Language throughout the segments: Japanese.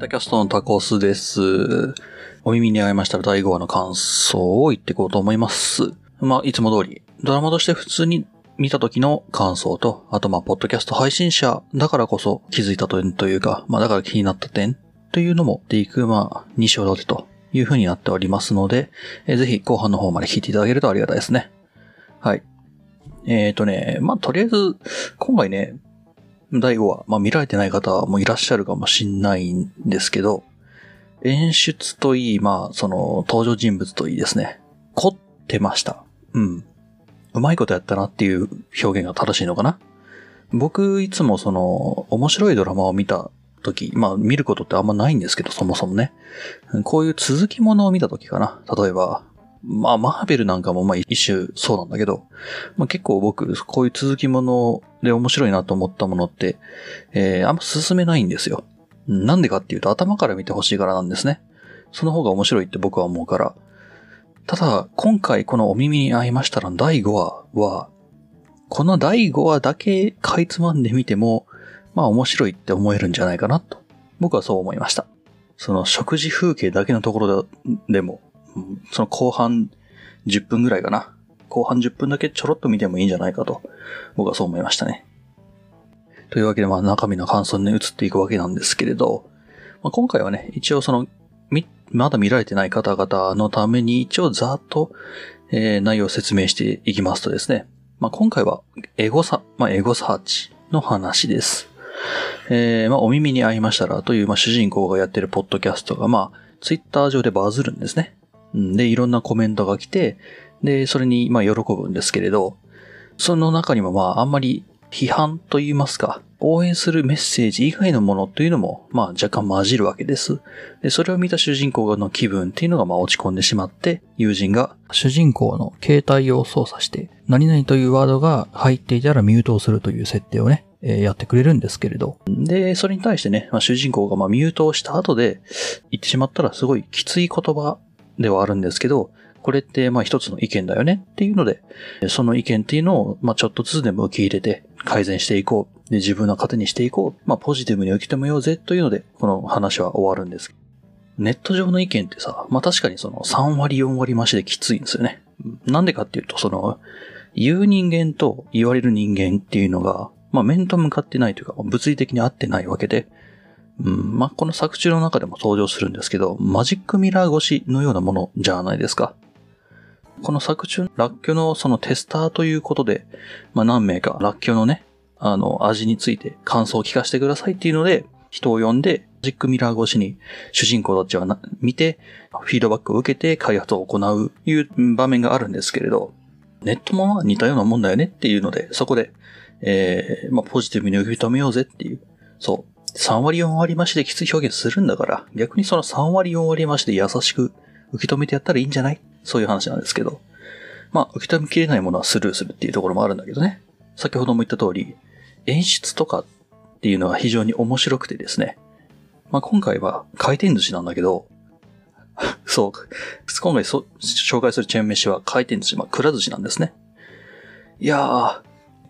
タキャストのタコスです。お耳に合いましたら第5話の感想を言っていこうと思います。まあ、いつも通り、ドラマとして普通に見た時の感想と、あとまあ、ポッドキャスト配信者だからこそ気づいた点というか、まあ、だから気になった点というのもでいく、まあ、2章立てという風になっておりますので、えーぜひ後半の方まで聞いていただけるとありがたいですね。はい。えーとね、まあ、とりあえず、今回ね、第5話、まあ見られてない方もいらっしゃるかもしんないんですけど、演出といい、まあ、その、登場人物といいですね。凝ってました。うん。うまいことやったなっていう表現が正しいのかな。僕、いつもその、面白いドラマを見た時、まあ見ることってあんまないんですけど、そもそもね。こういう続きものを見た時かな。例えば、まあ、マーベルなんかもまあ一種そうなんだけど、まあ、結構僕、こういう続きもので面白いなと思ったものって、えー、あんま進めないんですよ。なんでかっていうと頭から見てほしいからなんですね。その方が面白いって僕は思うから。ただ、今回このお耳に合いましたら第5話は、この第5話だけかいつまんでみても、まあ面白いって思えるんじゃないかなと。僕はそう思いました。その食事風景だけのところでも、その後半10分ぐらいかな。後半10分だけちょろっと見てもいいんじゃないかと、僕はそう思いましたね。というわけで、まあ中身の感想に移っていくわけなんですけれど、まあ、今回はね、一応その、み、まだ見られてない方々のために一応ざっと、えー内容を説明していきますとですね、まあ今回はエゴサ、まあエゴサーチの話です。えーまあお耳に合いましたらという、まあ主人公がやってるポッドキャストが、まあツイッター上でバズるんですね。で、いろんなコメントが来て、で、それに、まあ、喜ぶんですけれど、その中にも、まあ、あんまり批判と言いますか、応援するメッセージ以外のものというのも、まあ、若干混じるわけです。で、それを見た主人公の気分っていうのが、まあ、落ち込んでしまって、友人が、主人公の携帯を操作して、何々というワードが入っていたらミュートをするという設定をね、えーやってくれるんですけれど。で、それに対してね、まあ、主人公がまあミュートをした後で、言ってしまったらすごいきつい言葉ではあるんですけど、これってまあ一つの意見だよねっていうので、その意見っていうのをまあちょっとずつでも受け入れて改善していこう。で、自分の糧にしていこう。まあポジティブに受け止めようぜというので、この話は終わるんです。ネット上の意見ってさ、まあ確かにその3割4割増しできついんですよね。なんでかっていうと、その、言う人間と言われる人間っていうのが、まあ面と向かってないというか、物理的に合ってないわけで、うん、まあ、この作中の中でも登場するんですけど、マジックミラー越しのようなものじゃないですか。この作中、ラッキョのそのテスターということで、まあ、何名かラッキョのね、あの、味について感想を聞かせてくださいっていうので、人を呼んで、マジックミラー越しに主人公たちはな見て、フィードバックを受けて開発を行ういう場面があるんですけれど、ネットもまあ似たようなもんだよねっていうので、そこで、えー、まあ、ポジティブに受け止めようぜっていう、そう、3割4割増しできつい表現するんだから、逆にその3割4割増しで優しく受け止めてやったらいいんじゃない？そういう話なんですけど。まあ、受け止めきれないものはスルーするっていうところもあるんだけどね。先ほども言った通り、演出とかっていうのは非常に面白くてですね。まあ、今回は回転寿司なんだけど、そう、今回そ紹介するチェーン飯は回転寿司、まあ、くら寿司なんですね。いやー、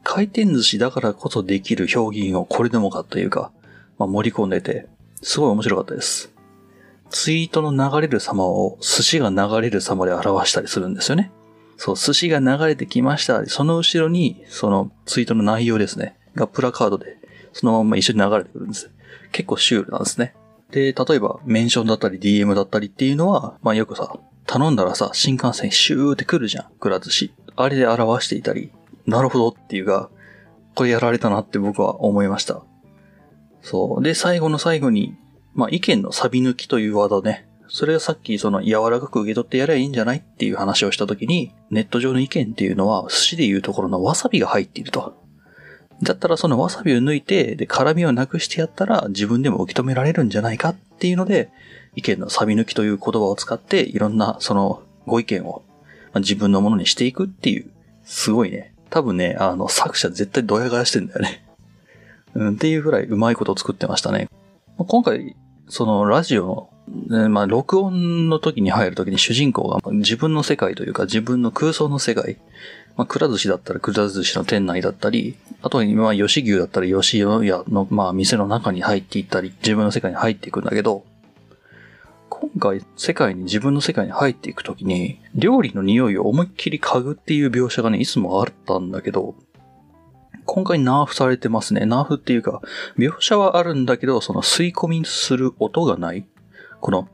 回転寿司だからこそできる表現をこれでもかというか、まあ、盛り込んでて、すごい面白かったです。ツイートの流れる様を寿司が流れる様で表したりするんですよね。そう、寿司が流れてきました。その後ろに、そのツイートの内容ですね。がプラカードで、そのまま一緒に流れてくるんです。結構シュールなんですね。で、例えば、メンションだったり DM だったりっていうのは、まあよくさ、頼んだらさ、新幹線シューって来るじゃん。くら寿司。あれで表していたり、なるほどっていうが、これやられたなって僕は思いました。そう。で、最後の最後に、まあ、意見のサビ抜きというワードね。それがさっきその柔らかく受け取ってやればいいんじゃないっていう話をしたときに、ネット上の意見っていうのは、寿司でいうところのわさびが入っていると。だったらそのわさびを抜いて、で、辛みをなくしてやったら自分でも受け止められるんじゃないかっていうので、意見のサビ抜きという言葉を使って、いろんなそのご意見を自分のものにしていくっていう、すごいね。多分ね、あの、作者絶対ドヤ顔してんだよね。うん、っていうぐらいうまいことを作ってましたね。今回、そのラジオの、ねまあ、録音の時に入る時に主人公が自分の世界というか自分の空想の世界、まあ、くら寿司だったらくら寿司の店内だったり、あとには今、吉牛だったら吉屋の、まあ、店の中に入っていったり、自分の世界に入っていくんだけど、今回、世界に、自分の世界に入っていくときに、料理の匂いを思いっきり嗅ぐっていう描写がね、いつもあったんだけど、今回ナーフされてますね。ナーフっていうか、描写はあるんだけど、その吸い込みする音がない。この、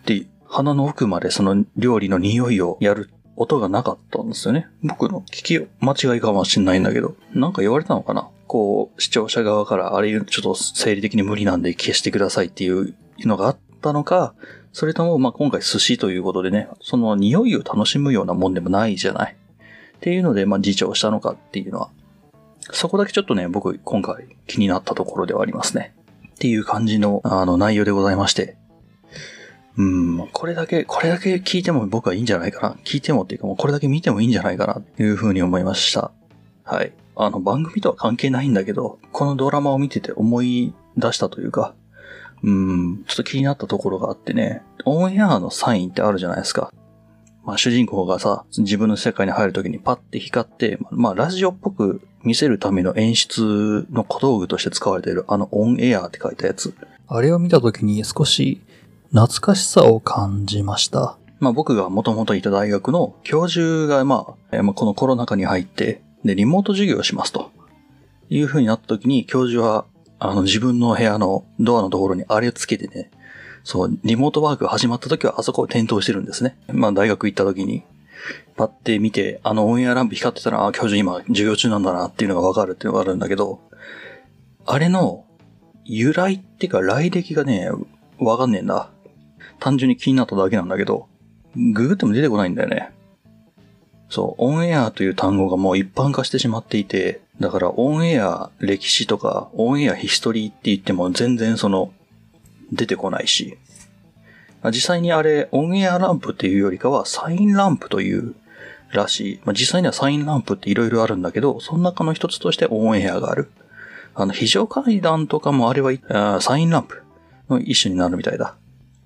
って鼻の奥までその料理の匂いをやる音がなかったんですよね。僕の聞き間違いかもしんないんだけど、なんか言われたのかな？こう、視聴者側からあれちょっと生理的に無理なんで消してくださいっていうのがあったのか、それとも、ま、今回寿司ということでね、その匂いを楽しむようなもんでもないじゃない。っていうので、まあ、自重したのかっていうのは、そこだけちょっとね、僕今回気になったところではありますね。っていう感じの、あの、内容でございまして。うん、これだけ、これだけ聞いても僕はいいんじゃないかな。聞いてもっていうかもうこれだけ見てもいいんじゃないかなというふうに思いました。はい。あの、番組とは関係ないんだけど、このドラマを見てて思い出したというか、うん、ちょっと気になったところがあってね、オンエアのサインってあるじゃないですか。まあ主人公がさ、自分の世界に入るときにパッて光って、まあラジオっぽく見せるための演出の小道具として使われているあのオンエアって書いたやつ。あれを見たときに少し懐かしさを感じました。まあ僕がもともといた大学の教授がまあ、このコロナ禍に入って、で、リモート授業をしますと。いう風になった時に教授は、あの自分の部屋のドアのところにあれをつけてね、そう、リモートワーク始まった時はあそこを点灯してるんですね。まあ大学行った時に、パッて見て、あのオンエアランプ光ってたら、あ、教授今授業中なんだなっていうのがわかるっていうのがあるんだけど、あれの由来っていうか来歴がね、わかんねえんだ。単純に気になっただけなんだけど、ググっても出てこないんだよね。そう、オンエアという単語がもう一般化してしまっていて、だからオンエア歴史とか、オンエアヒストリーって言っても全然その、出てこないし、実際にあれ、オンエアランプっていうよりかは、サインランプというらしい。まあ、実際にはサインランプって色々あるんだけど、その中の一つとしてオンエアがある。あの、非常階段とかもあれは、サインランプの一種になるみたいだ。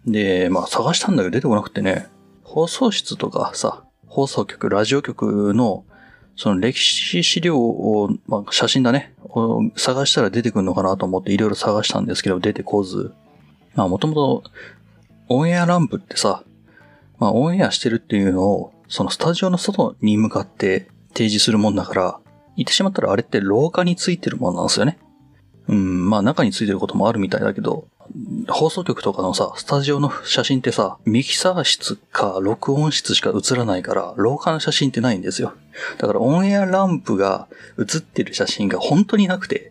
で、まあ探したんだけど出てこなくてね、放送室とかさ、放送局、ラジオ局の、その歴史資料を、まあ写真だね、探したら出てくるのかなと思っていろいろ探したんですけど、出てこず。まあもともと、オンエアランプってさ、まあオンエアしてるっていうのを、そのスタジオの外に向かって提示するもんだから、言ってしまったらあれって廊下についてるもんなんですよね。うん、まあ中についてることもあるみたいだけど、放送局とかのさ、スタジオの写真ってさ、ミキサー室か録音室しか映らないから、廊下の写真ってないんですよ。だからオンエアランプが映ってる写真が本当になくて、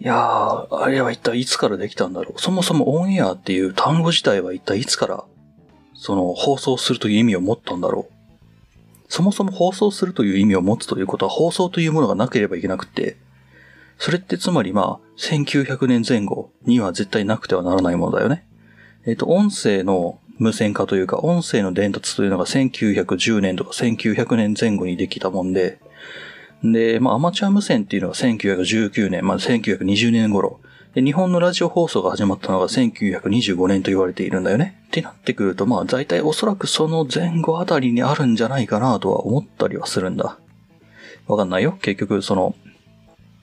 いやー、あれは一体いつからできたんだろう。そもそもオンエアっていう単語自体は一体いつから、その放送するという意味を持ったんだろう。そもそも放送するという意味を持つということは放送というものがなければいけなくて、それってつまりまあ、1900年前後には絶対なくてはならないものだよね。えっ、ー、と、音声の無線化というか、音声の伝達というのが1910年とか1900年前後にできたもんで、で、まあ、アマチュア無線っていうのが1919年、まあ、1920年頃。で、日本のラジオ放送が始まったのが1925年と言われているんだよね。ってなってくると、まあ、大体おそらくその前後あたりにあるんじゃないかなとは思ったりはするんだ。わかんないよ。結局、その、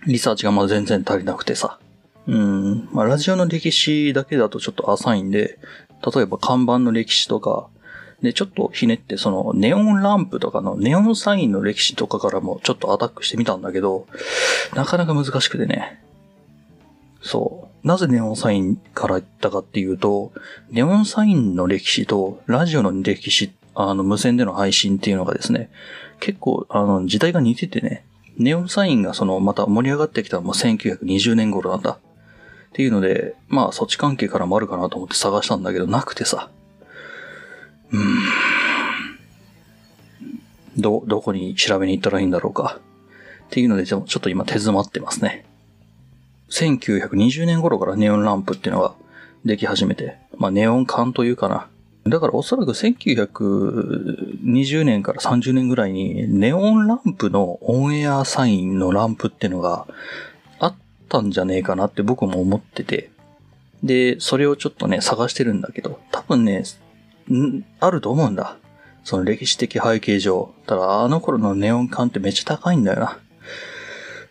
リサーチがまだ全然足りなくてさ。うん。まあ、ラジオの歴史だけだとちょっと浅いんで、例えば看板の歴史とか、で、ちょっとひねって、その、ネオンランプとかのネオンサインの歴史とかからもちょっとアタックしてみたんだけど、なかなか難しくてね。そう。なぜネオンサインから言ったかっていうと、ネオンサインの歴史とラジオの歴史、あの、無線での配信っていうのがですね、結構、あの、時代が似ててね、ネオンサインがその、また盛り上がってきたのも1920年頃なんだ。っていうので、まあ、そっち関係からもあるかなと思って探したんだけど、なくてさ。うん。ど、どこに調べに行ったらいいんだろうか。っていうので、ちょっと今手詰まってますね。1920年頃からネオンランプっていうのができ始めて、まあネオン管というかな。だからおそらく1920年から30年ぐらいにネオンランプのオンエアサインのランプっていうのがあったんじゃねえかなって僕も思ってて。で、それをちょっとね、探してるんだけど、多分ね、あると思うんだ。その歴史的背景上。ただ、あの頃のネオン管ってめっちゃ高いんだよな。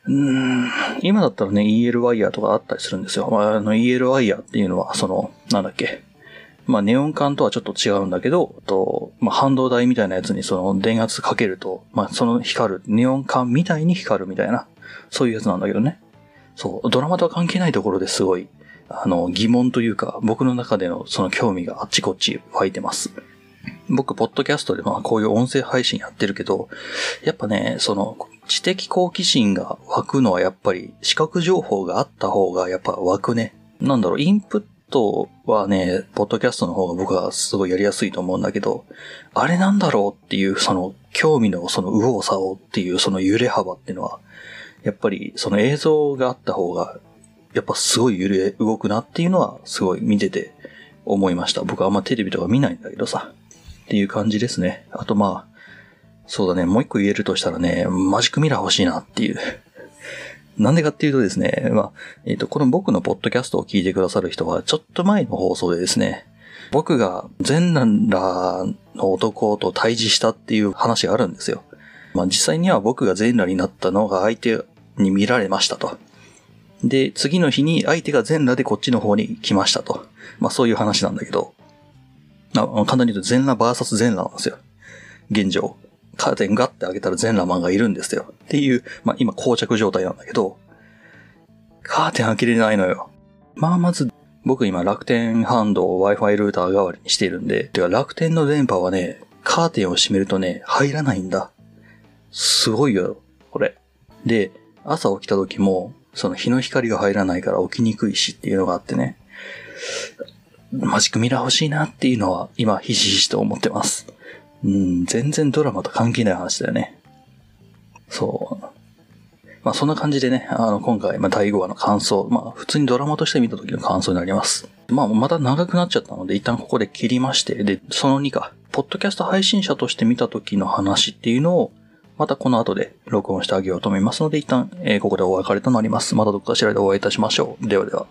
うーん、今だったらね、EL ワイヤーとかあったりするんですよ。まあ、あの EL ワイヤーっていうのは、その、なんだっけ。まあ、ネオン管とはちょっと違うんだけど、と、まあ、半導体みたいなやつにその電圧かけると、まあ、その光る、ネオン管みたいに光るみたいな、そういうやつなんだけどね。そう、ドラマとは関係ないところですごい、あの、疑問というか、僕の中でのその興味があっちこっち湧いてます。僕、ポッドキャストでまあこういう音声配信やってるけど、やっぱね、その、知的好奇心が湧くのはやっぱり視覚情報があった方がやっぱ湧くね。なんだろう、インプットはね、ポッドキャストの方が僕はすごいやりやすいと思うんだけど、あれなんだろうっていうその興味のその右往左往っていうその揺れ幅っていうのは、やっぱりその映像があった方が、やっぱすごい揺れ動くなっていうのはすごい見てて思いました。僕はあんまテレビとか見ないんだけどさ。っていう感じですね。あとまあ、そうだね、もう一個言えるとしたらね、マジックミラー欲しいなっていう。なんでかっていうとですね、まあ、えっ、ー、と、この僕のポッドキャストを聞いてくださる人は、ちょっと前の放送でですね、僕が全裸の男と対峙したっていう話があるんですよ。まあ実際には僕が全裸になったのが相手に見られましたと。で、次の日に相手が全裸でこっちの方に来ましたと。まあそういう話なんだけど。簡単に言うと全裸バーサス全裸なんですよ。現状。カーテンガッて開けたら全裸マンがいるんですよ。っていう、まあ今膠着状態なんだけど、カーテン開けれないのよ。まあまず、僕今楽天ハンドを Wi-Fi ルーター代わりにしているんで、てか楽天の電波はね、カーテンを閉めるとね、入らないんだ。すごいよ、これ。で、朝起きた時も、その日の光が入らないから起きにくいしっていうのがあってね、マジックミラー欲しいなっていうのは今ひしひしと思ってます。うん、全然ドラマと関係ない話だよね。そう。まあそんな感じでね、あの今回、まあ第5話の感想、まあ普通にドラマとして見た時の感想になります。まあまた長くなっちゃったので一旦ここで切りまして、で、その2か、ポッドキャスト配信者として見た時の話っていうのを、またこの後で録音してあげようと思いますので、一旦、え、ここでお別れとなります。またどこかしらでお会いいたしましょう。ではでは。